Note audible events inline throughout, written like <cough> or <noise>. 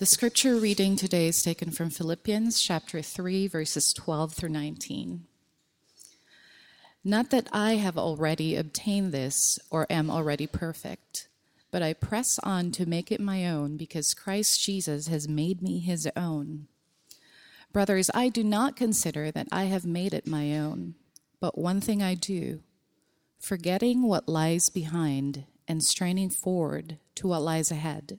The scripture reading today is taken from Philippians chapter 3, verses 12 through 19. Not that I have already obtained this or am already perfect, but I press on to make it my own because Christ Jesus has made me his own. Brothers, I do not consider that I have made it my own, but one thing I do, forgetting what lies behind and straining forward to what lies ahead.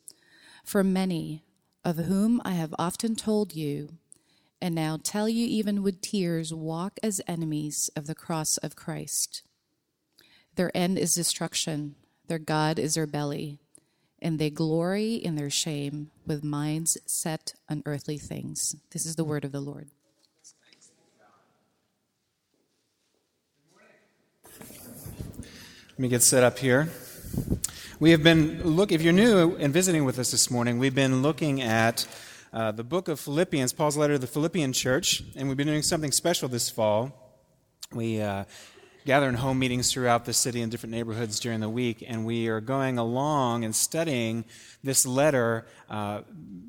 For many, of whom I have often told you, and now tell you even with tears, walk as enemies of the cross of Christ. Their end is destruction, their God is their belly, and they glory in their shame with minds set on earthly things. This is the word of the Lord. Let me get set up here. We have been look if you're new and visiting with us this morning, we've been looking at uh, the book of Philippians, Paul's letter to the Philippian church, and we've been doing something special this fall. We uh, gather in home meetings throughout the city in different neighborhoods during the week, and we are going along and studying this letter uh,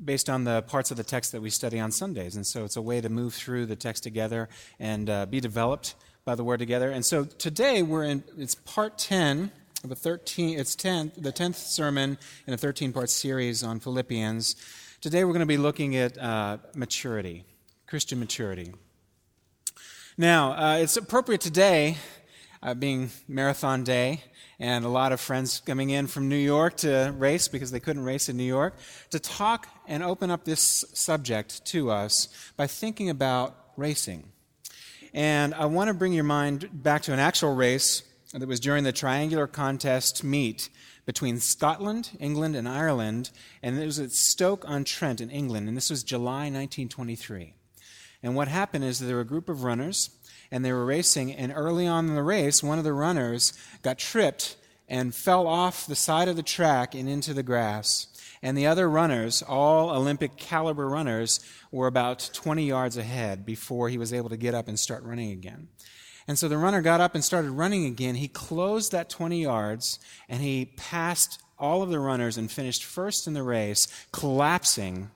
based on the parts of the text that we study on Sundays. And so it's a way to move through the text together and uh, be developed by the word together. And so today we're in it's part 10 of a 13 it's 10 the 10th sermon in a 13 part series on Philippians. Today we're going to be looking at uh, maturity, Christian maturity. Now, uh, it's appropriate today, uh, being marathon day, and a lot of friends coming in from New York to race because they couldn't race in New York, to talk and open up this subject to us by thinking about racing. And I want to bring your mind back to an actual race that was during the triangular contest meet between Scotland, England, and Ireland, and it was at Stoke on Trent in England, and this was July 1923. And what happened is there were a group of runners, and they were racing, and early on in the race, one of the runners got tripped and fell off the side of the track and into the grass. And the other runners, all Olympic caliber runners, were about 20 yards ahead before he was able to get up and start running again. And so the runner got up and started running again. He closed that 20 yards and he passed all of the runners and finished first in the race, collapsing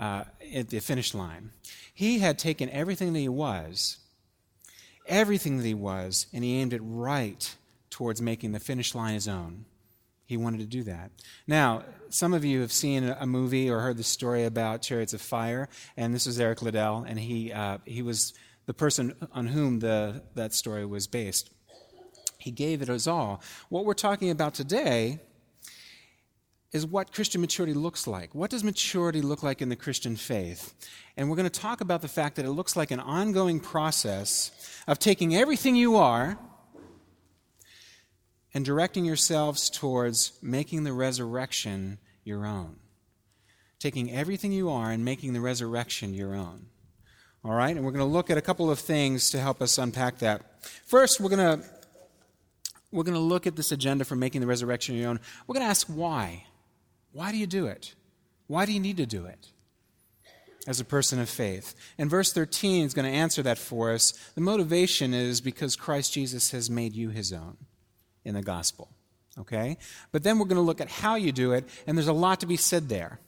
uh, at the finish line. He had taken everything that he was, everything that he was, and he aimed it right towards making the finish line his own. He wanted to do that. Now, some of you have seen a movie or heard the story about Chariots of Fire, and this is Eric Liddell, and he, uh, he was the person on whom the, that story was based. He gave it his all. What we're talking about today is what Christian maturity looks like. What does maturity look like in the Christian faith? And we're going to talk about the fact that it looks like an ongoing process of taking everything you are and directing yourselves towards making the resurrection your own. Taking everything you are and making the resurrection your own. All right, and we're going to look at a couple of things to help us unpack that. First, we're going to we're going to look at this agenda for making the resurrection your own. We're going to ask why. Why do you do it? Why do you need to do it? As a person of faith. And verse 13 is going to answer that for us. The motivation is because Christ Jesus has made you his own in the gospel. Okay? But then we're going to look at how you do it, and there's a lot to be said there.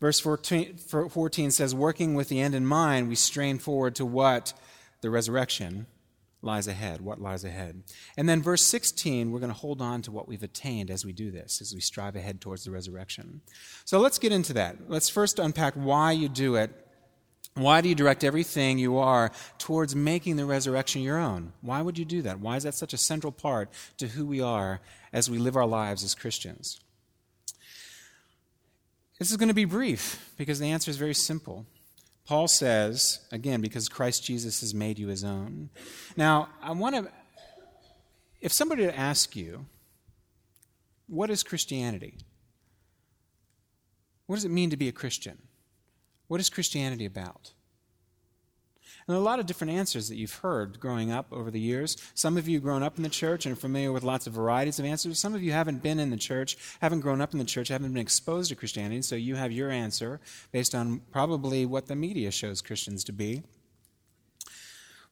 Verse 14, 14 says, Working with the end in mind, we strain forward to what? The resurrection lies ahead, what lies ahead. And then verse 16, we're going to hold on to what we've attained as we do this, as we strive ahead towards the resurrection. So let's get into that. Let's first unpack why you do it. Why do you direct everything you are towards making the resurrection your own? Why would you do that? Why is that such a central part to who we are as we live our lives as Christians? This is going to be brief because the answer is very simple. Paul says, again, because Christ Jesus has made you his own. Now, I want to, if somebody to ask you, what is Christianity? What does it mean to be a Christian? What is Christianity about? And a lot of different answers that you've heard growing up over the years. Some of you grown up in the church and are familiar with lots of varieties of answers. Some of you haven't been in the church, haven't grown up in the church, haven't been exposed to Christianity, so you have your answer based on probably what the media shows Christians to be.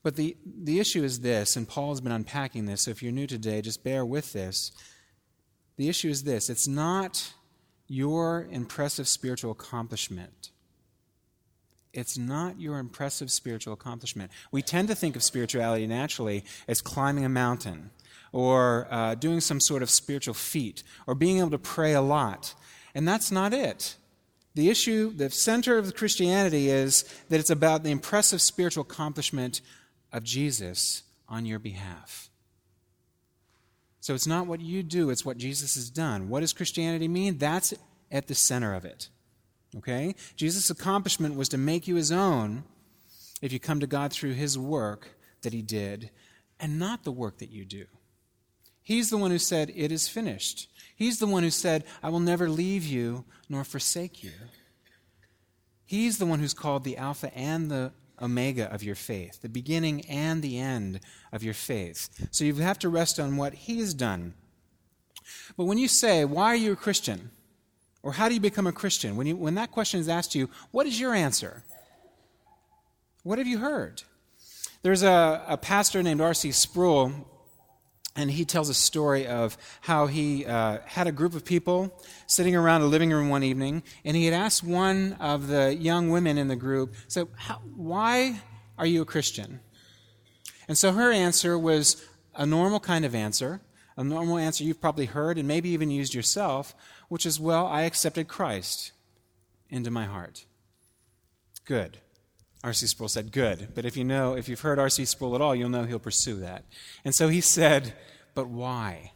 But the, the issue is this, and Paul's been unpacking this, so if you're new today, just bear with this. The issue is this it's not your impressive spiritual accomplishment it's not your impressive spiritual accomplishment. We tend to think of spirituality naturally as climbing a mountain or uh, doing some sort of spiritual feat or being able to pray a lot. And that's not it. The issue, the center of Christianity is that it's about the impressive spiritual accomplishment of Jesus on your behalf. So it's not what you do, it's what Jesus has done. What does Christianity mean? That's at the center of it. Okay? Jesus' accomplishment was to make you his own if you come to God through his work that he did, and not the work that you do. He's the one who said, It is finished. He's the one who said, I will never leave you nor forsake you. He's the one who's called the Alpha and the Omega of your faith, the beginning and the end of your faith. So you have to rest on what He's done. But when you say, Why are you a Christian? Or how do you become a Christian? When, you, when that question is asked to you, what is your answer? What have you heard? There's a, a pastor named R.C. Sproul, and he tells a story of how he uh, had a group of people sitting around a living room one evening, and he had asked one of the young women in the group, so how, why are you a Christian? And so her answer was a normal kind of answer, a normal answer you've probably heard and maybe even used yourself, which is, well, I accepted Christ into my heart. Good. R.C. Sproul said, good. But if you know, if you've heard R.C. Sproul at all, you'll know he'll pursue that. And so he said, but why?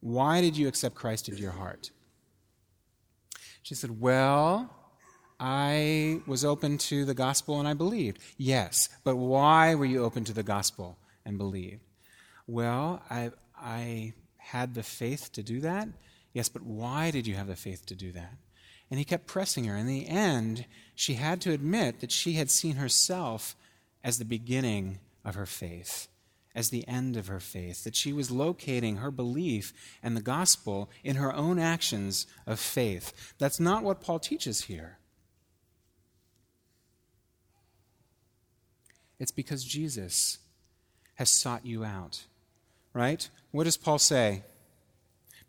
Why did you accept Christ into your heart? She said, well, I was open to the gospel and I believed. Yes, but why were you open to the gospel and believed? Well, I, I had the faith to do that Yes, but why did you have the faith to do that? And he kept pressing her. In the end, she had to admit that she had seen herself as the beginning of her faith, as the end of her faith, that she was locating her belief and the gospel in her own actions of faith. That's not what Paul teaches here. It's because Jesus has sought you out, right? What does Paul say?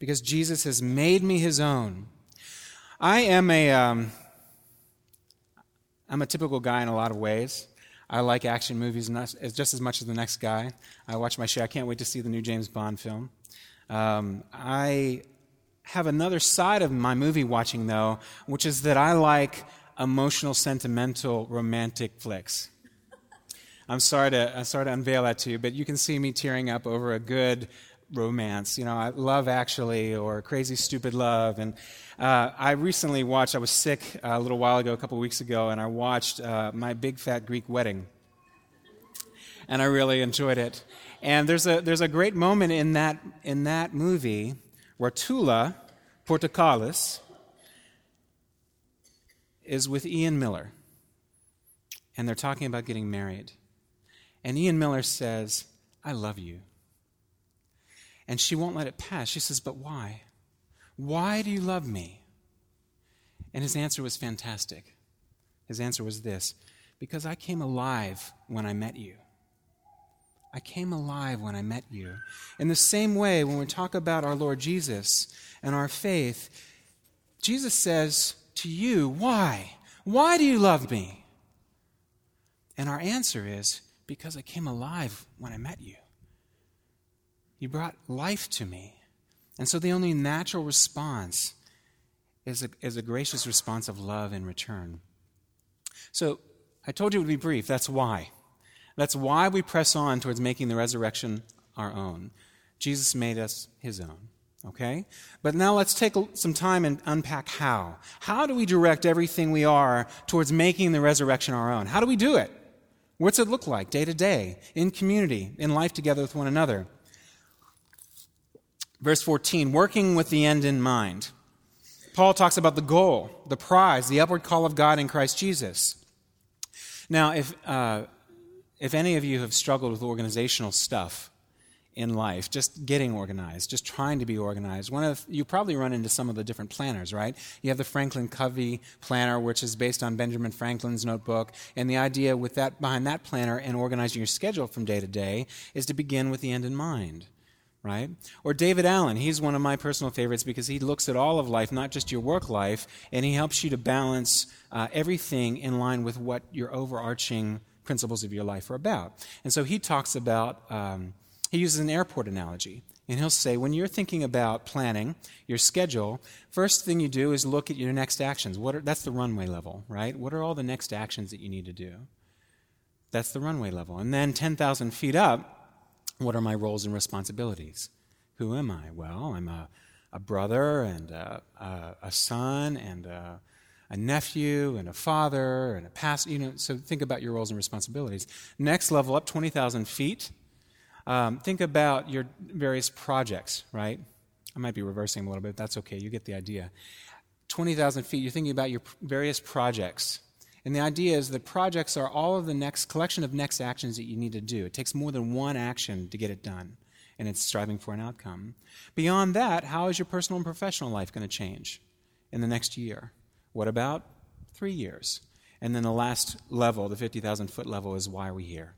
because Jesus has made me his own. I am a, um, I'm a typical guy in a lot of ways. I like action movies just as much as the next guy. I watch my show. I can't wait to see the new James Bond film. Um, I have another side of my movie watching, though, which is that I like emotional, sentimental, romantic flicks. I'm sorry to, I'm sorry to unveil that to you, but you can see me tearing up over a good romance. You know, I Love Actually or Crazy Stupid Love. And uh, I recently watched, I was sick a little while ago, a couple weeks ago, and I watched uh, My Big Fat Greek Wedding. And I really enjoyed it. And there's a, there's a great moment in that, in that movie where Toula Portokalos is with Ian Miller. And they're talking about getting married. And Ian Miller says, I love you. And she won't let it pass. She says, But why? Why do you love me? And his answer was fantastic. His answer was this Because I came alive when I met you. I came alive when I met you. In the same way, when we talk about our Lord Jesus and our faith, Jesus says to you, Why? Why do you love me? And our answer is, Because I came alive when I met you. You brought life to me. And so the only natural response is a, is a gracious response of love in return. So I told you it would be brief. That's why. That's why we press on towards making the resurrection our own. Jesus made us his own. Okay? But now let's take some time and unpack how. How do we direct everything we are towards making the resurrection our own? How do we do it? What's it look like day to day, in community, in life together with one another? Verse 14, working with the end in mind. Paul talks about the goal, the prize, the upward call of God in Christ Jesus. Now, if, uh, if any of you have struggled with organizational stuff in life, just getting organized, just trying to be organized, one of you probably run into some of the different planners, right? You have the Franklin Covey planner, which is based on Benjamin Franklin's notebook, and the idea with that behind that planner and organizing your schedule from day to day is to begin with the end in mind right? Or David Allen, he's one of my personal favorites because he looks at all of life, not just your work life, and he helps you to balance uh, everything in line with what your overarching principles of your life are about. And so he talks about, um, he uses an airport analogy. And he'll say, when you're thinking about planning your schedule, first thing you do is look at your next actions. What are, that's the runway level, right? What are all the next actions that you need to do? That's the runway level. And then 10,000 feet up, what are my roles and responsibilities? Who am I? Well, I'm a, a brother and a, a, a son and a, a, nephew and a father and a pastor. You know, so think about your roles and responsibilities. Next level up, 20,000 feet. Um, think about your various projects, right? I might be reversing a little bit. but That's okay. You get the idea. 20,000 feet, you're thinking about your various projects. And the idea is that projects are all of the next collection of next actions that you need to do. It takes more than one action to get it done, and it's striving for an outcome. Beyond that, how is your personal and professional life going to change in the next year? What about three years? And then the last level, the 50,000 foot level, is why are we here?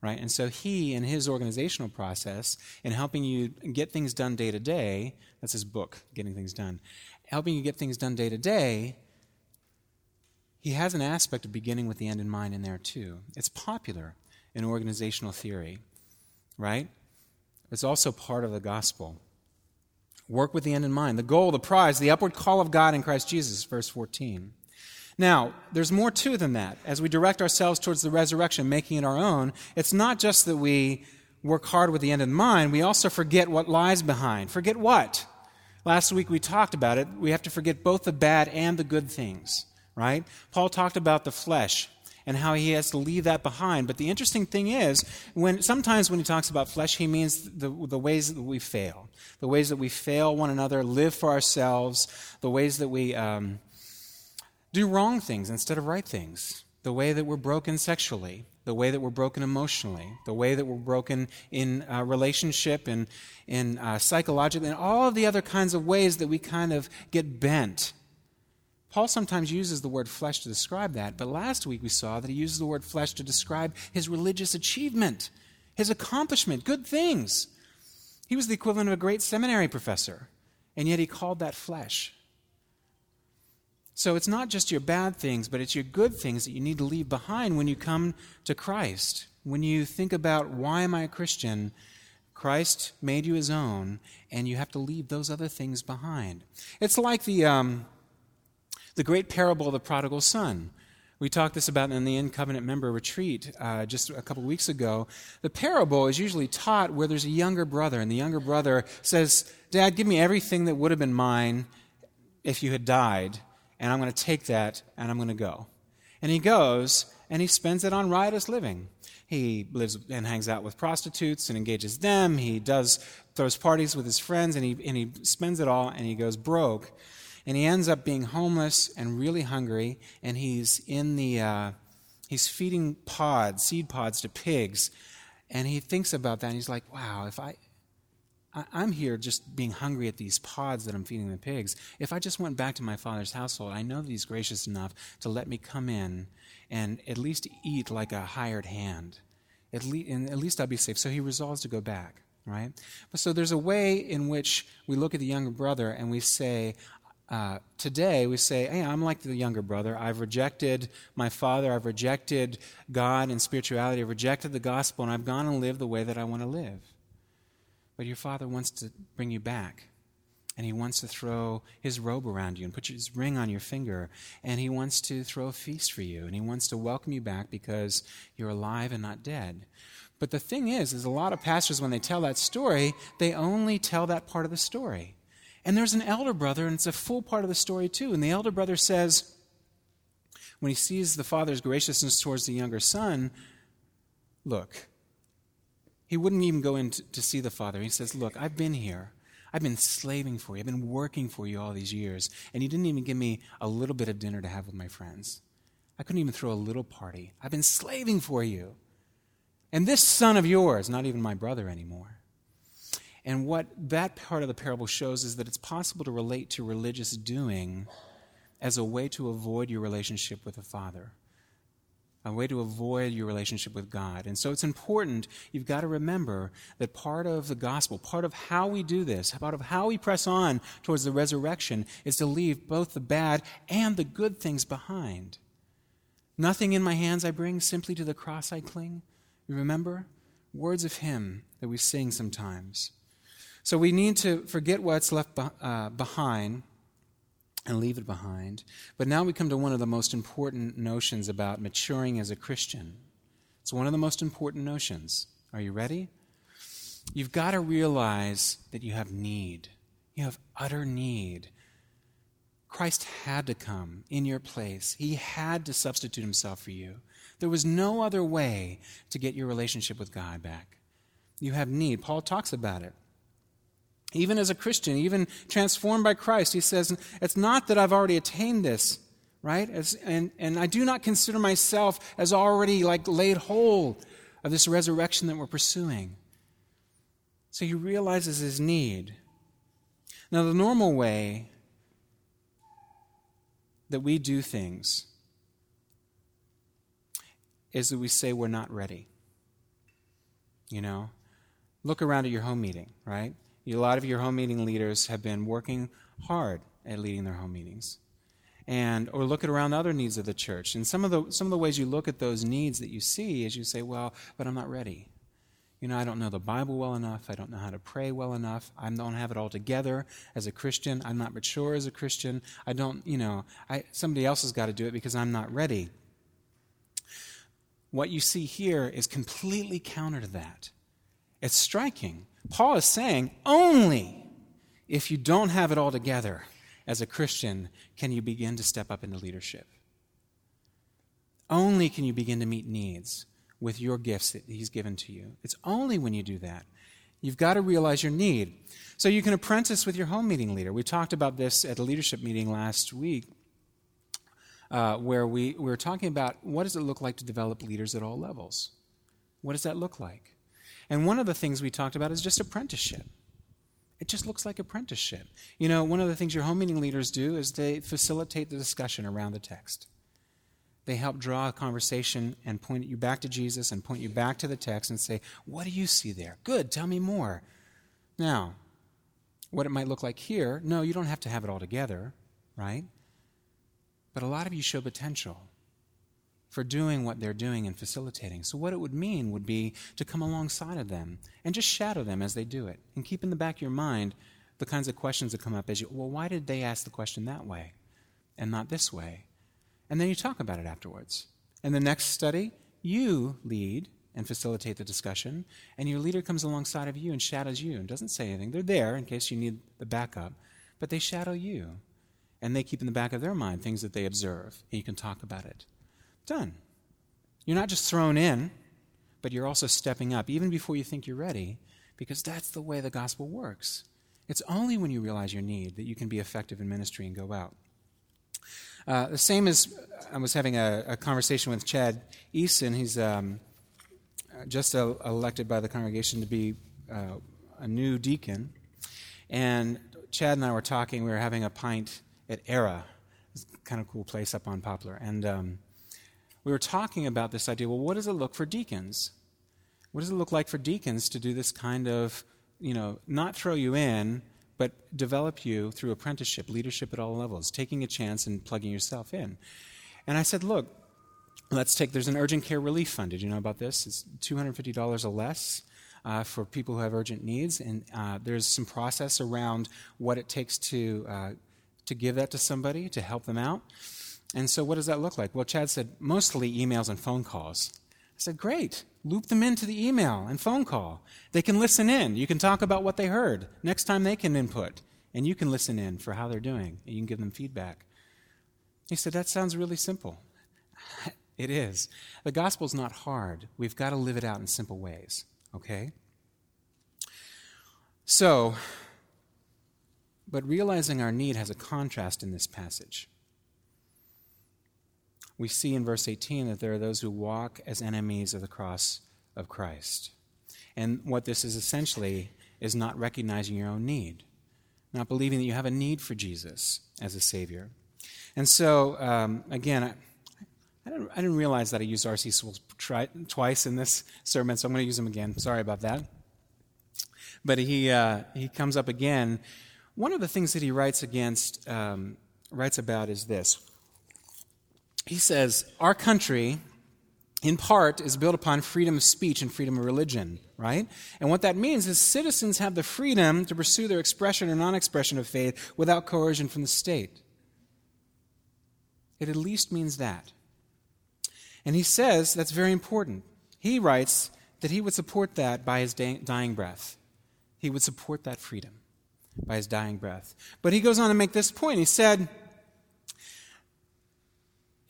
Right? And so he, in his organizational process, in helping you get things done day to day, that's his book, Getting Things Done, helping you get things done day to day, he has an aspect of beginning with the end in mind in there too. It's popular in organizational theory, right? It's also part of the gospel. Work with the end in mind. The goal, the prize, the upward call of God in Christ Jesus, verse 14. Now, there's more to than that. As we direct ourselves towards the resurrection, making it our own, it's not just that we work hard with the end in mind, we also forget what lies behind. Forget what? Last week we talked about it. We have to forget both the bad and the good things right? Paul talked about the flesh and how he has to leave that behind. But the interesting thing is, when sometimes when he talks about flesh, he means the, the ways that we fail, the ways that we fail one another, live for ourselves, the ways that we um, do wrong things instead of right things, the way that we're broken sexually, the way that we're broken emotionally, the way that we're broken in uh, relationship and in uh, psychologically, and all of the other kinds of ways that we kind of get bent Paul sometimes uses the word flesh to describe that, but last week we saw that he uses the word flesh to describe his religious achievement, his accomplishment, good things. He was the equivalent of a great seminary professor, and yet he called that flesh. So it's not just your bad things, but it's your good things that you need to leave behind when you come to Christ. When you think about why am I a Christian, Christ made you his own, and you have to leave those other things behind. It's like the. Um, the great parable of the prodigal son. We talked this about in the In Covenant member retreat uh, just a couple weeks ago. The parable is usually taught where there's a younger brother, and the younger brother says, Dad, give me everything that would have been mine if you had died, and I'm going to take that and I'm going to go. And he goes and he spends it on riotous living. He lives and hangs out with prostitutes and engages them. He does throws parties with his friends and he, and he spends it all and he goes broke and he ends up being homeless and really hungry, and he's in the uh, he's feeding pods, seed pods to pigs, and he thinks about that, and he's like, "Wow, if I." I'm here just being hungry at these pods that I'm feeding the pigs. If I just went back to my father's household, I know that he's gracious enough to let me come in and at least eat like a hired hand. At, le- and at least I'll be safe. So he resolves to go back, right? But so there's a way in which we look at the younger brother and we say, uh, today we say, hey, I'm like the younger brother. I've rejected my father. I've rejected God and spirituality. I've rejected the gospel, and I've gone and lived the way that I want to live. But your father wants to bring you back. And he wants to throw his robe around you and put his ring on your finger. And he wants to throw a feast for you. And he wants to welcome you back because you're alive and not dead. But the thing is, is a lot of pastors, when they tell that story, they only tell that part of the story. And there's an elder brother, and it's a full part of the story too. And the elder brother says, when he sees the father's graciousness towards the younger son, look, he wouldn't even go in to, to see the father. He says, Look, I've been here. I've been slaving for you. I've been working for you all these years. And you didn't even give me a little bit of dinner to have with my friends. I couldn't even throw a little party. I've been slaving for you. And this son of yours, not even my brother anymore. And what that part of the parable shows is that it's possible to relate to religious doing as a way to avoid your relationship with the Father, a way to avoid your relationship with God. And so it's important, you've got to remember that part of the gospel, part of how we do this, part of how we press on towards the resurrection, is to leave both the bad and the good things behind. Nothing in my hands I bring, simply to the cross I cling. You remember? Words of hymn that we sing sometimes. So we need to forget what's left uh, behind and leave it behind. But now we come to one of the most important notions about maturing as a Christian. It's one of the most important notions. Are you ready? You've got to realize that you have need. You have utter need. Christ had to come in your place, He had to substitute Himself for you. There was no other way to get your relationship with God back. You have need. Paul talks about it. Even as a Christian, even transformed by Christ, he says, It's not that I've already attained this, right? As, and, and I do not consider myself as already like laid hold of this resurrection that we're pursuing. So he realizes his need. Now, the normal way that we do things is that we say we're not ready. You know, look around at your home meeting, right? A lot of your home meeting leaders have been working hard at leading their home meetings. And, or look at around other needs of the church. And some of the, some of the ways you look at those needs that you see is you say, well, but I'm not ready. You know, I don't know the Bible well enough. I don't know how to pray well enough. I don't have it all together as a Christian. I'm not mature as a Christian. I don't, you know, I, somebody else has got to do it because I'm not ready. What you see here is completely counter to that. It's striking. Paul is saying only if you don't have it all together as a Christian can you begin to step up into leadership. Only can you begin to meet needs with your gifts that He's given to you. It's only when you do that. You've got to realize your need. So you can apprentice with your home meeting leader. We talked about this at a leadership meeting last week. Uh, where we, we were talking about what does it look like to develop leaders at all levels? What does that look like? And one of the things we talked about is just apprenticeship. It just looks like apprenticeship. You know, one of the things your home meeting leaders do is they facilitate the discussion around the text. They help draw a conversation and point you back to Jesus and point you back to the text and say, What do you see there? Good, tell me more. Now, what it might look like here, no, you don't have to have it all together, right? But a lot of you show potential for doing what they're doing and facilitating. So, what it would mean would be to come alongside of them and just shadow them as they do it. And keep in the back of your mind the kinds of questions that come up as you, well, why did they ask the question that way and not this way? And then you talk about it afterwards. And the next study, you lead and facilitate the discussion, and your leader comes alongside of you and shadows you and doesn't say anything. They're there in case you need the backup, but they shadow you. And they keep in the back of their mind things that they observe, and you can talk about it. Done. You're not just thrown in, but you're also stepping up, even before you think you're ready, because that's the way the gospel works. It's only when you realize your need that you can be effective in ministry and go out. Uh, the same as I was having a, a conversation with Chad Easton. He's um, just uh, elected by the congregation to be uh, a new deacon. And Chad and I were talking. We were having a pint at Era, it's kind of cool place up on Poplar. And um, we were talking about this idea well, what does it look for deacons? What does it look like for deacons to do this kind of, you know, not throw you in, but develop you through apprenticeship, leadership at all levels, taking a chance and plugging yourself in? And I said, look, let's take, there's an urgent care relief fund. Did you know about this? It's $250 or less. Uh, for people who have urgent needs, and uh, there's some process around what it takes to uh, to give that to somebody to help them out. And so, what does that look like? Well, Chad said mostly emails and phone calls. I said, great. Loop them into the email and phone call. They can listen in. You can talk about what they heard. Next time they can input, and you can listen in for how they're doing, and you can give them feedback. He said, that sounds really simple. <laughs> it is. The gospel's not hard. We've got to live it out in simple ways, okay? So, But realizing our need has a contrast in this passage. We see in verse 18 that there are those who walk as enemies of the cross of Christ. And what this is essentially is not recognizing your own need, not believing that you have a need for Jesus as a Savior. And so, um, again, I, I, didn't, I, didn't, realize that I used R.C. Sproul twice in this sermon, so I'm going to use him again. Sorry about that. But he, uh, he comes up again. One of the things that he writes against, um, writes about is this. He says, Our country in part, is built upon freedom of speech and freedom of religion, right? And what that means is citizens have the freedom to pursue their expression or non expression of faith without coercion from the state. It at least means that. And he says that's very important. He writes that he would support that by his dying breath. He would support that freedom by his dying breath. But he goes on to make this point. He said,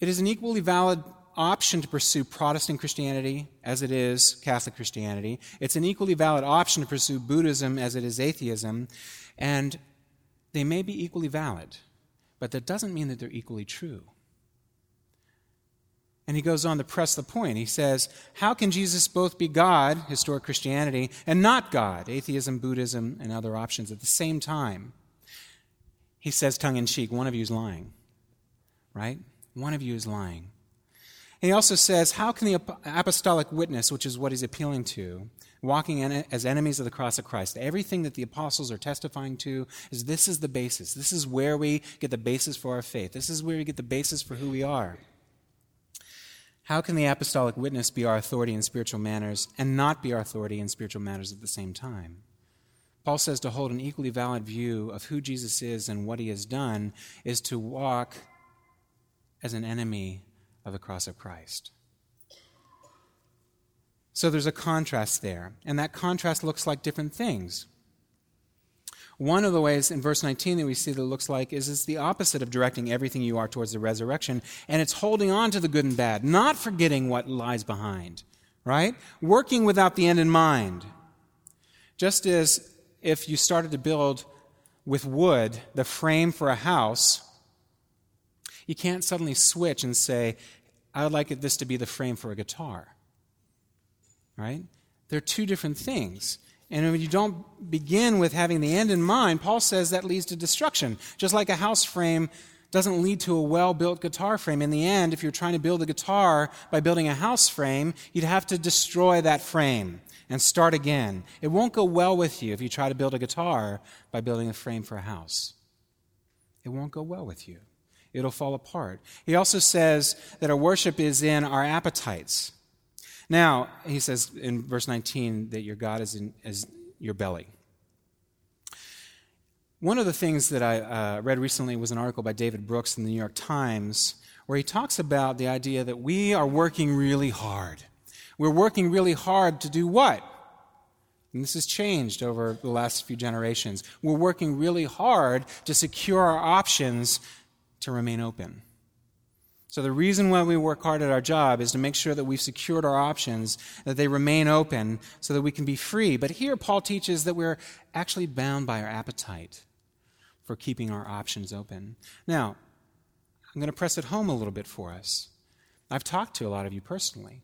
It is an equally valid option to pursue Protestant Christianity as it is Catholic Christianity. It's an equally valid option to pursue Buddhism as it is atheism. And they may be equally valid, but that doesn't mean that they're equally true. And he goes on to press the point. He says, How can Jesus both be God, historic Christianity, and not God, atheism, Buddhism, and other options at the same time? He says, tongue in cheek, one of you is lying. Right? One of you is lying. And he also says, how can the apostolic witness, which is what he's appealing to, walking as enemies of the cross of Christ, everything that the apostles are testifying to is this is the basis. This is where we get the basis for our faith. This is where we get the basis for who we are. How can the apostolic witness be our authority in spiritual matters and not be our authority in spiritual matters at the same time? Paul says to hold an equally valid view of who Jesus is and what he has done is to walk as an enemy of the cross of Christ. So there's a contrast there, and that contrast looks like different things. One of the ways in verse 19 that we see that it looks like is it's the opposite of directing everything you are towards the resurrection, and it's holding on to the good and bad, not forgetting what lies behind, right? Working without the end in mind. Just as if you started to build with wood the frame for a house, you can't suddenly switch and say, I would like this to be the frame for a guitar. Right? They're two different things. And when you don't begin with having the end in mind, Paul says that leads to destruction. Just like a house frame doesn't lead to a well built guitar frame. In the end, if you're trying to build a guitar by building a house frame, you'd have to destroy that frame and start again. It won't go well with you if you try to build a guitar by building a frame for a house. It won't go well with you it'll fall apart. He also says that our worship is in our appetites. Now, he says in verse 19 that your God is in is your belly. One of the things that I uh, read recently was an article by David Brooks in the New York Times where he talks about the idea that we are working really hard. We're working really hard to do what? And this has changed over the last few generations. We're working really hard to secure our options to remain open. So, the reason why we work hard at our job is to make sure that we've secured our options, that they remain open, so that we can be free. But here, Paul teaches that we're actually bound by our appetite for keeping our options open. Now, I'm going to press it home a little bit for us. I've talked to a lot of you personally.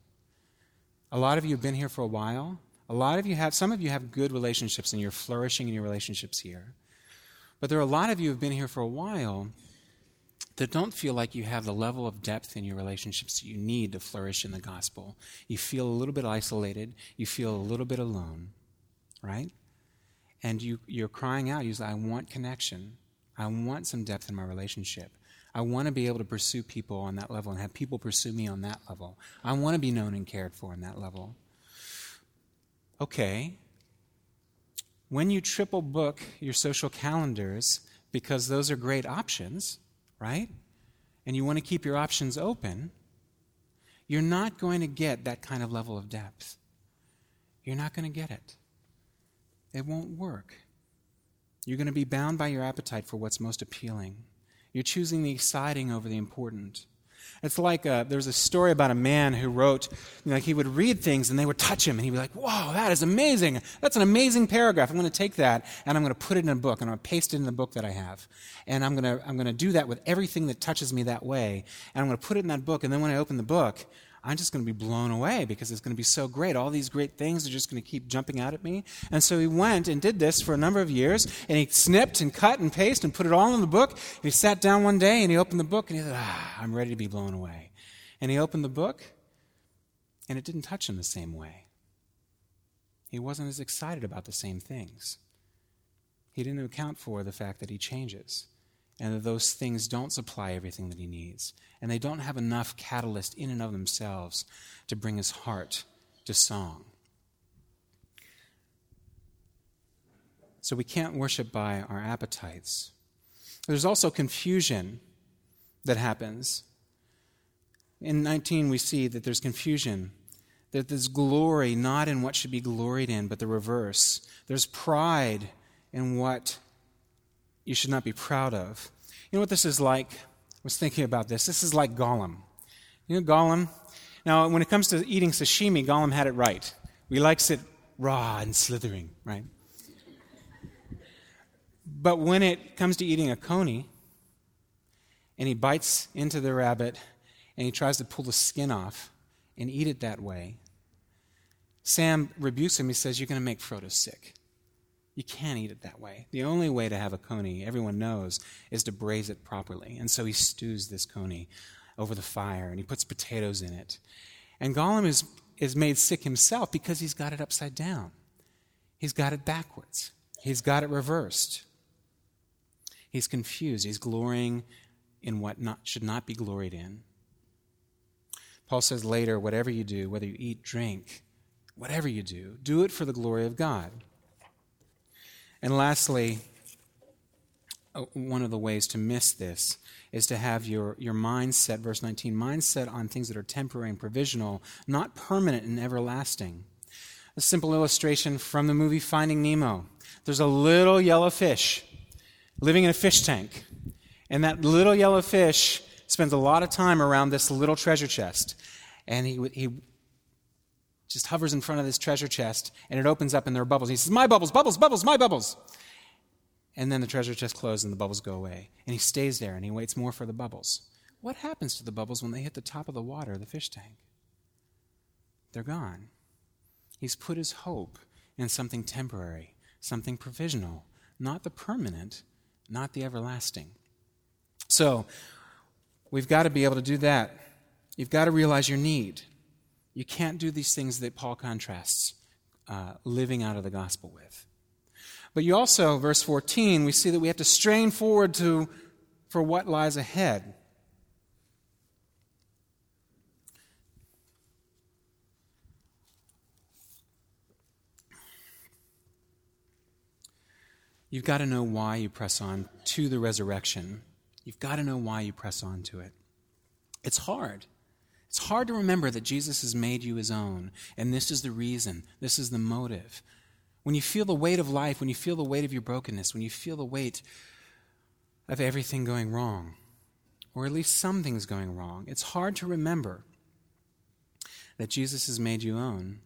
A lot of you have been here for a while. A lot of you have, some of you have good relationships and you're flourishing in your relationships here. But there are a lot of you who have been here for a while that don't feel like you have the level of depth in your relationships that you need to flourish in the gospel. You feel a little bit isolated, you feel a little bit alone, right? And you, you're crying out, you say, I want connection. I want some depth in my relationship. I want to be able to pursue people on that level and have people pursue me on that level. I want to be known and cared for on that level. Okay. When you triple book your social calendars, because those are great options, right? And you want to keep your options open, you're not going to get that kind of level of depth. You're not going to get it. It won't work. You're going to be bound by your appetite for what's most appealing. You're choosing the exciting over the important. It's like uh, there was a story about a man who wrote, you know, like he would read things and they would touch him and he'd be like, whoa, that is amazing. That's an amazing paragraph. I'm going to take that and I'm going to put it in a book and I'm going to paste it in the book that I have. And I'm going to, I'm going to do that with everything that touches me that way. And I'm going to put it in that book. And then when I open the book, I'm just going to be blown away because it's going to be so great. All these great things are just going to keep jumping out at me. And so he went and did this for a number of years, and he snipped and cut and pasted and put it all in the book. And he sat down one day and he opened the book and he said, Ah, I'm ready to be blown away. And he opened the book, and it didn't touch him the same way. He wasn't as excited about the same things. He didn't account for the fact that he changes and that those things don't supply everything that he needs. And they don't have enough catalyst in and of themselves to bring his heart to song. So we can't worship by our appetites. There's also confusion that happens. In 19, we see that there's confusion, that there's glory not in what should be gloried in, but the reverse. There's pride in what you should not be proud of. You know what this is like? I was thinking about this. This is like Gollum. You know Gollum? Now, when it comes to eating sashimi, Gollum had it right. He likes it raw and slithering, right? But when it comes to eating a coney, and he bites into the rabbit and he tries to pull the skin off and eat it that way, Sam rebukes him. He says, You're going to make Frodo sick. You can't eat it that way. The only way to have a coney, everyone knows, is to braise it properly. And so he stews this coney over the fire and he puts potatoes in it. And Gollum is, is made sick himself because he's got it upside down. He's got it backwards. He's got it reversed. He's confused. He's glorying in what not, should not be gloried in. Paul says later, whatever you do, whether you eat, drink, whatever you do, do it for the glory of God. And lastly, uh, one of the ways to miss this is to have your, your mindset, verse 19, mindset on things that are temporary and provisional, not permanent and everlasting. A simple illustration from the movie Finding Nemo. There's a little yellow fish living in a fish tank. And that little yellow fish spends a lot of time around this little treasure chest. And he, he just hovers in front of this treasure chest and it opens up and there are bubbles. He says, My bubbles, bubbles, bubbles, my bubbles. And then the treasure chest closes and the bubbles go away. And he stays there and he waits more for the bubbles. What happens to the bubbles when they hit the top of the water, the fish tank? They're gone. He's put his hope in something temporary, something provisional, not the permanent, not the everlasting. So, we've got to be able to do that. You've got to realize your need. You can't do these things that Paul contrasts uh, living out of the gospel with. But you also, verse 14, we see that we have to strain forward to for what lies ahead. You've got to know why you press on to the resurrection. You've got to know why you press on to it. It's hard. It's hard to remember that Jesus has made you his own, and this is the reason, this is the motive. When you feel the weight of life, when you feel the weight of your brokenness, when you feel the weight of everything going wrong, or at least some things going wrong, it's hard to remember that Jesus has made you own.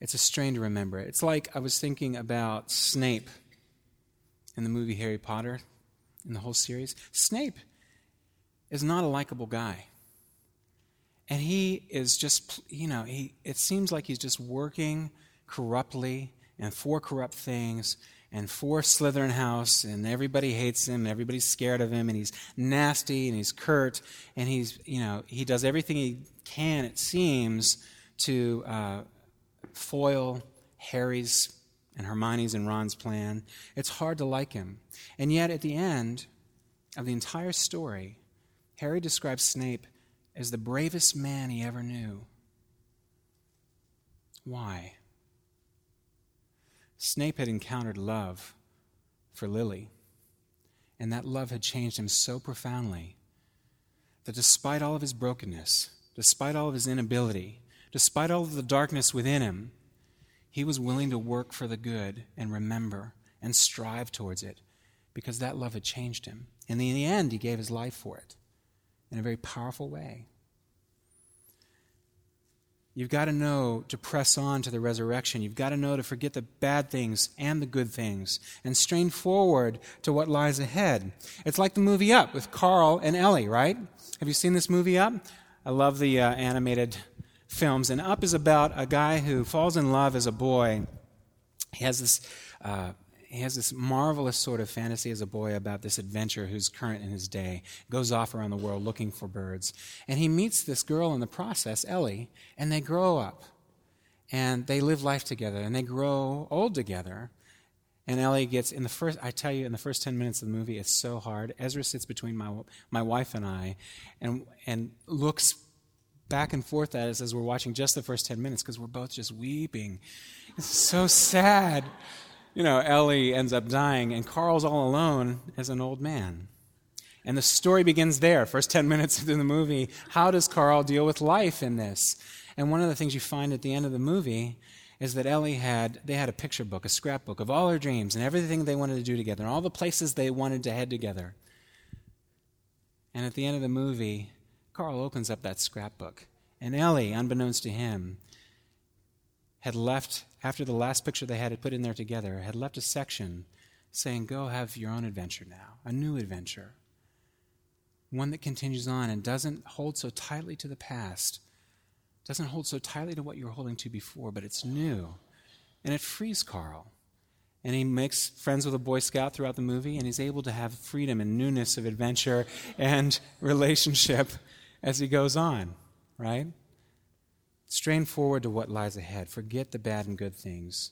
It's a strain to remember. it. It's like I was thinking about Snape in the movie Harry Potter, in the whole series. Snape is not a likable guy. And he is just, you know, he, it seems like he's just working corruptly and for corrupt things and for Slytherin House, and everybody hates him, and everybody's scared of him, and he's nasty and he's curt, and he's, you know, he does everything he can, it seems, to uh, foil Harry's and Hermione's and Ron's plan. It's hard to like him. And yet, at the end of the entire story, Harry describes Snape as the bravest man he ever knew. Why? Snape had encountered love for Lily, and that love had changed him so profoundly that despite all of his brokenness, despite all of his inability, despite all of the darkness within him, he was willing to work for the good and remember and strive towards it because that love had changed him. And in the end, he gave his life for it. In a very powerful way. You've got to know to press on to the resurrection. You've got to know to forget the bad things and the good things and strain forward to what lies ahead. It's like the movie Up with Carl and Ellie, right? Have you seen this movie Up? I love the uh, animated films. And Up is about a guy who falls in love as a boy. He has this. Uh, he has this marvelous sort of fantasy as a boy about this adventure who's current in his day, goes off around the world looking for birds. And he meets this girl in the process, Ellie, and they grow up. And they live life together, and they grow old together. And Ellie gets, in the first, I tell you, in the first 10 minutes of the movie, it's so hard. Ezra sits between my, my wife and I and, and looks back and forth at us as we're watching just the first 10 minutes because we're both just weeping. It's so sad you know, Ellie ends up dying, and Carl's all alone as an old man. And the story begins there, first 10 <laughs> minutes into the movie. How does Carl deal with life in this? And one of the things you find at the end of the movie is that Ellie had, they had a picture book, a scrapbook of all her dreams and everything they wanted to do together and all the places they wanted to head together. And at the end of the movie, Carl opens up that scrapbook. And Ellie, unbeknownst to him, had left, after the last picture they had put in there together, had left a section saying, Go have your own adventure now, a new adventure. One that continues on and doesn't hold so tightly to the past, doesn't hold so tightly to what you were holding to before, but it's new. And it frees Carl. And he makes friends with a Boy Scout throughout the movie, and he's able to have freedom and newness of adventure and <laughs> relationship as he goes on, right? Strain forward to what lies ahead. Forget the bad and good things.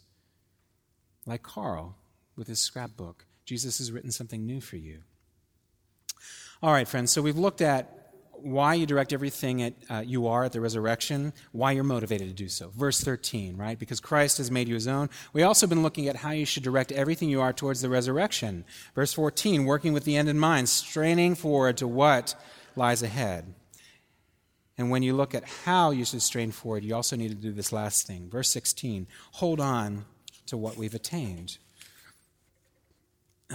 Like Carl with his scrapbook, Jesus has written something new for you. All right, friends, so we've looked at why you direct everything at, uh, you are at the resurrection, why you're motivated to do so. Verse 13, right? Because Christ has made you his own. We also been looking at how you should direct everything you are towards the resurrection. Verse 14, working with the end in mind, straining forward to what lies ahead. And when you look at how you should strain forward, you also need to do this last thing. Verse 16 hold on to what we've attained. <clears throat>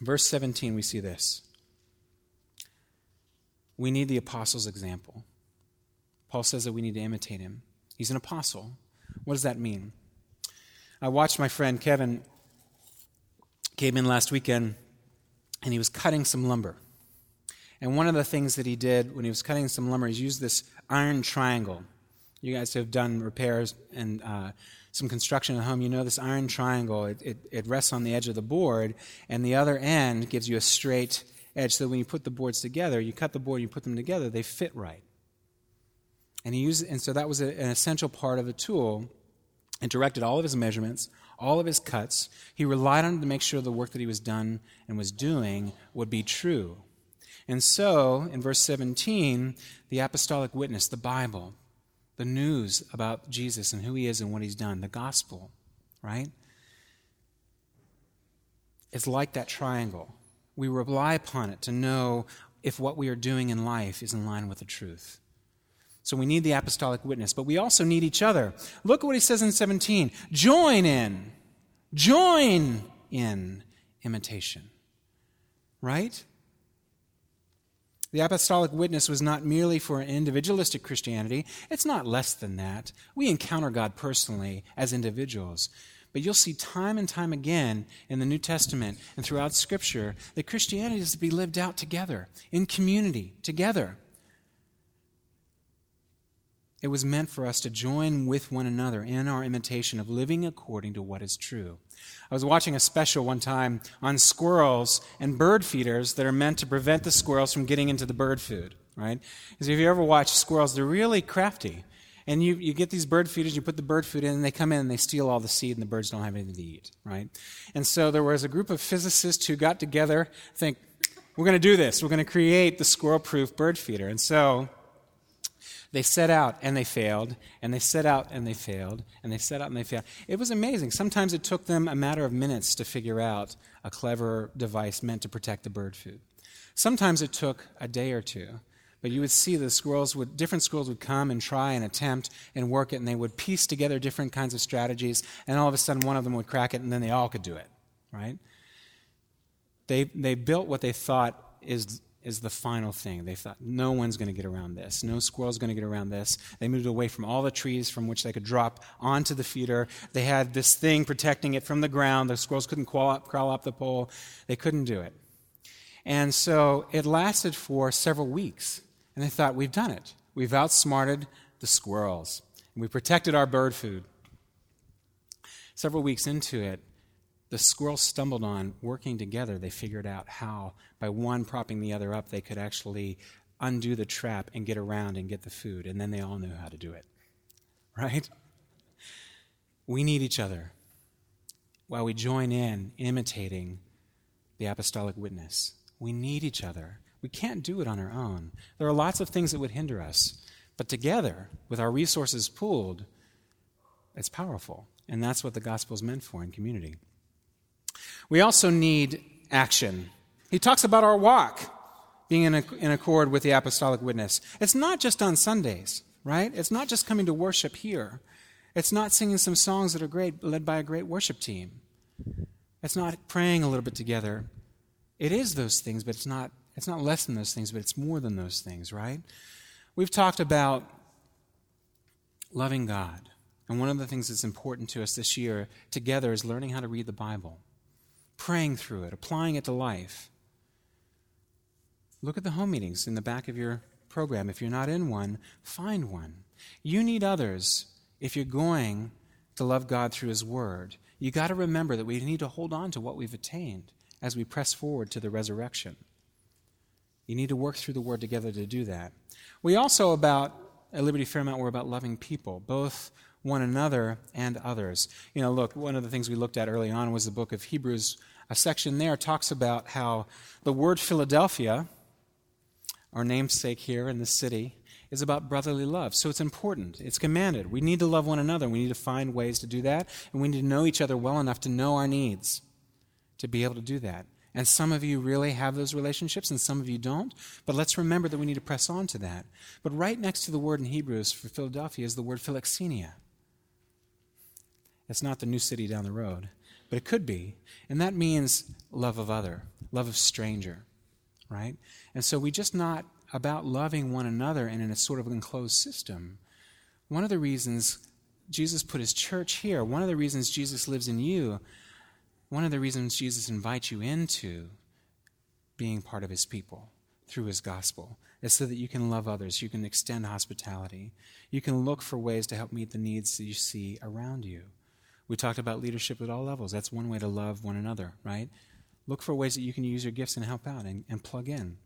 Verse 17, we see this. We need the apostle's example. Paul says that we need to imitate him. He's an apostle. What does that mean? I watched my friend Kevin came in last weekend and he was cutting some lumber. And one of the things that he did when he was cutting some lumber, he used this iron triangle. You guys have done repairs and uh, some construction at home. You know this iron triangle, it, it, it rests on the edge of the board, and the other end gives you a straight edge so when you put the boards together, you cut the board, you put them together, they fit right. And, he used, and so that was a, an essential part of the tool and directed all of his measurements, all of his cuts. He relied on it to make sure the work that he was done and was doing would be true. And so, in verse 17, the apostolic witness, the Bible, the news about Jesus and who he is and what he's done, the gospel, right? It's like that triangle. We rely upon it to know if what we are doing in life is in line with the truth. So we need the apostolic witness, but we also need each other. Look at what he says in 17 join in, join in imitation. Right? The apostolic witness was not merely for an individualistic Christianity, it's not less than that. We encounter God personally as individuals. But you'll see time and time again in the New Testament and throughout Scripture that Christianity is to be lived out together, in community, together. It was meant for us to join with one another in our imitation of living according to what is true. I was watching a special one time on squirrels and bird feeders that are meant to prevent the squirrels from getting into the bird food, right? Because if you ever watch squirrels, they're really crafty. And you, you get these bird feeders, you put the bird food in, and they come in and they steal all the seed, and the birds don't have anything to eat, right? And so there was a group of physicists who got together, think, we're going to do this. We're going to create the squirrel proof bird feeder. And so they set out and they failed, and they set out and they failed, and they set out and they failed. It was amazing. Sometimes it took them a matter of minutes to figure out a clever device meant to protect the bird food. Sometimes it took a day or two. But you would see the squirrels would different squirrels would come and try and attempt and work it, and they would piece together different kinds of strategies, and all of a sudden one of them would crack it, and then they all could do it. Right? They they built what they thought is is the final thing. They thought, no one's going to get around this. No squirrel's going to get around this. They moved away from all the trees from which they could drop onto the feeder. They had this thing protecting it from the ground. The squirrels couldn't crawl up, crawl up the pole. They couldn't do it. And so it lasted for several weeks. And they thought, we've done it. We've outsmarted the squirrels. And we protected our bird food. Several weeks into it, the squirrels stumbled on working together. They figured out how, by one propping the other up, they could actually undo the trap and get around and get the food. And then they all knew how to do it. Right? We need each other while we join in imitating the apostolic witness. We need each other. We can't do it on our own. There are lots of things that would hinder us. But together, with our resources pooled, it's powerful. And that's what the gospel is meant for in community. We also need action. He talks about our walk being in, in accord with the apostolic witness. It's not just on Sundays, right? It's not just coming to worship here. It's not singing some songs that are great, led by a great worship team. It's not praying a little bit together. It is those things, but it's not, it's not less than those things, but it's more than those things, right? We've talked about loving God. And one of the things that's important to us this year together is learning how to read the Bible, praying through it, applying it to life. Look at the home meetings in the back of your program. If you're not in one, find one. You need others if you're going to love God through His Word. You got to remember that we need to hold on to what we've attained as we press forward to the resurrection. You need to work through the Word together to do that. We also, about at Liberty Fairmount, we're about loving people, both one another and others. You know, look, one of the things we looked at early on was the book of Hebrews. A section there talks about how the word Philadelphia, our namesake here in the city, is about brotherly love. So it's important. It's commanded. We need to love one another. We need to find ways to do that. And we need to know each other well enough to know our needs to be able to do that. And some of you really have those relationships and some of you don't. But let's remember that we need to press on to that. But right next to the word in Hebrews for Philadelphia is the word philoxenia. It's not the new city down the road, but it could be. And that means love of other, love of stranger, right? And so we just not about loving one another and in a sort of enclosed system. One of the reasons Jesus put his church here, one of the reasons Jesus lives in you, one of the reasons Jesus invites you into being part of his people through his gospel is so that you can love others, you can extend hospitality, you can look for ways to help meet the needs that you see around you. We talked about leadership at all levels. That's one way to love one another, right? Look for ways that you can use your gifts and help out and, and plug in.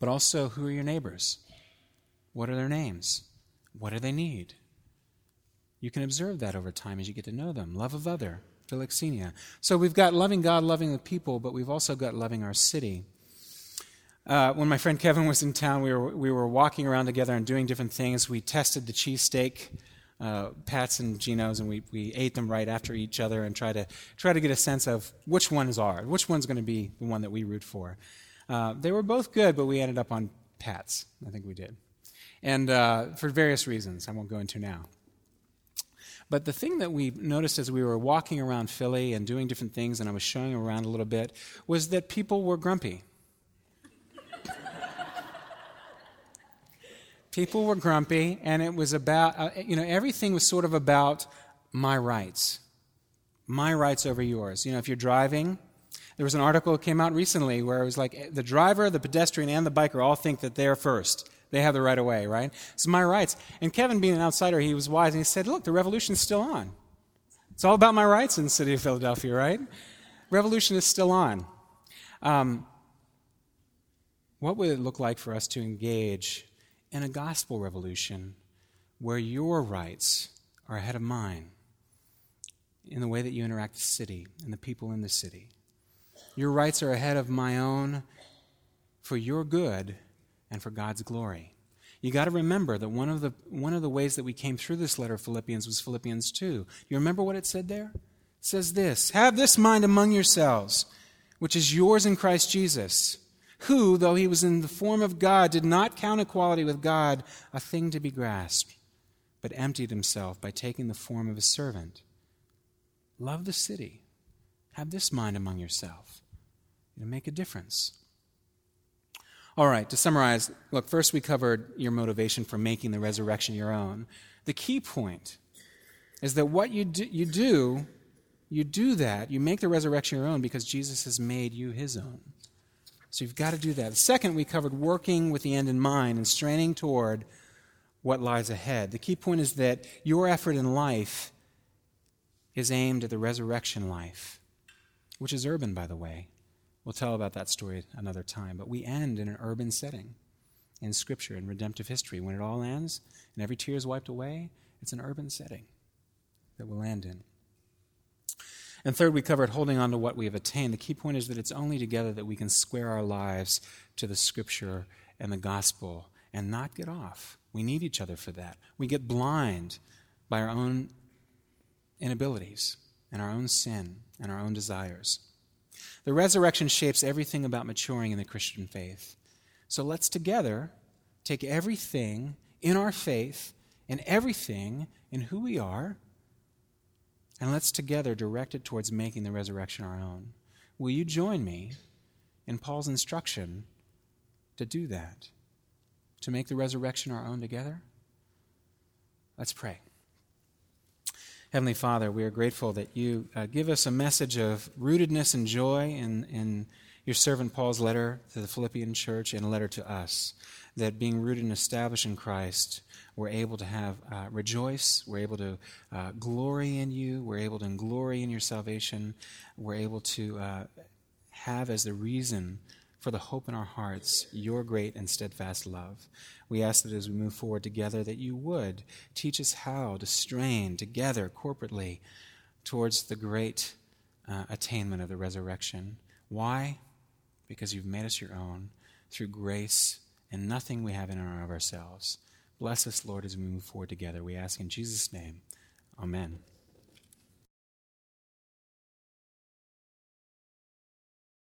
But also, who are your neighbors? What are their names? What do they need? You can observe that over time as you get to know them. Love of other, philoxenia. So we've got loving God, loving the people, but we've also got loving our city. Uh, when my friend Kevin was in town, we were, we were walking around together and doing different things. We tested the cheesesteak uh, Pat's and Geno's, and we, we ate them right after each other and try to try to get a sense of which one is ours, which one's going to be the one that we root for. Uh, they were both good, but we ended up on Pat's. I think we did, and uh, for various reasons I won't go into now. But the thing that we noticed as we were walking around Philly and doing different things, and I was showing around a little bit, was that people were grumpy. People were grumpy, and it was about, uh, you know, everything was sort of about my rights. My rights over yours. You know, if you're driving, there was an article that came out recently where it was like eh, the driver, the pedestrian, and the biker all think that they're first. They have the right of way, right? It's my rights. And Kevin, being an outsider, he was wise and he said, Look, the revolution's still on. It's all about my rights in the city of Philadelphia, right? Revolution is still on. Um, what would it look like for us to engage in a gospel revolution where your rights are ahead of mine in the way that you interact with the city and the people in the city. Your rights are ahead of my own for your good and for God's glory. You got to remember that one of the one of the ways that we came through this letter of Philippians was Philippians 2. You remember what it said there? It says this, "Have this mind among yourselves, which is yours in Christ Jesus." Who, though he was in the form of God, did not count equality with God a thing to be grasped, but emptied himself by taking the form of a servant. Love the city. Have this mind among yourself. It'll make a difference. All right, to summarize, look, first we covered your motivation for making the resurrection your own. The key point is that what you do, you do, you do that, you make the resurrection your own because Jesus has made you his own. So you've got to do that. Second, we covered working with the end in mind and straining toward what lies ahead. The key point is that your effort in life is aimed at the resurrection life, which is urban, by the way. We'll tell about that story another time. But we end in an urban setting in Scripture, in redemptive history. When it all ends and every tear is wiped away, it's an urban setting that we'll end in. And third, we covered holding on to what we have attained. The key point is that it's only together that we can square our lives to the Scripture and the gospel and not get off. We need each other for that. We get blind by our own inabilities and our own sin and our own desires. The resurrection shapes everything about maturing in the Christian faith. So let's together take everything in our faith and everything in who we are, and let's together direct it towards making the resurrection our own. Will you join me in Paul's instruction to do that? To make the resurrection our own together? Let's pray. Heavenly Father, we are grateful that you uh, give us a message of rootedness and joy in, in your servant Paul's letter to the Philippian church and a letter to us. That being rooted and established in Christ, we're able to have uh, rejoice, we're able to uh, glory in you, we're able to glory in your salvation, we're able to uh, have as the reason for the hope in our hearts your great and steadfast love. We ask that as we move forward together, that you would teach us how to strain together corporately towards the great uh, attainment of the resurrection. Why? Because you've made us your own through grace and nothing we have in and of ourselves. Bless us, Lord, as we move forward together. We ask in Jesus' name. Amen.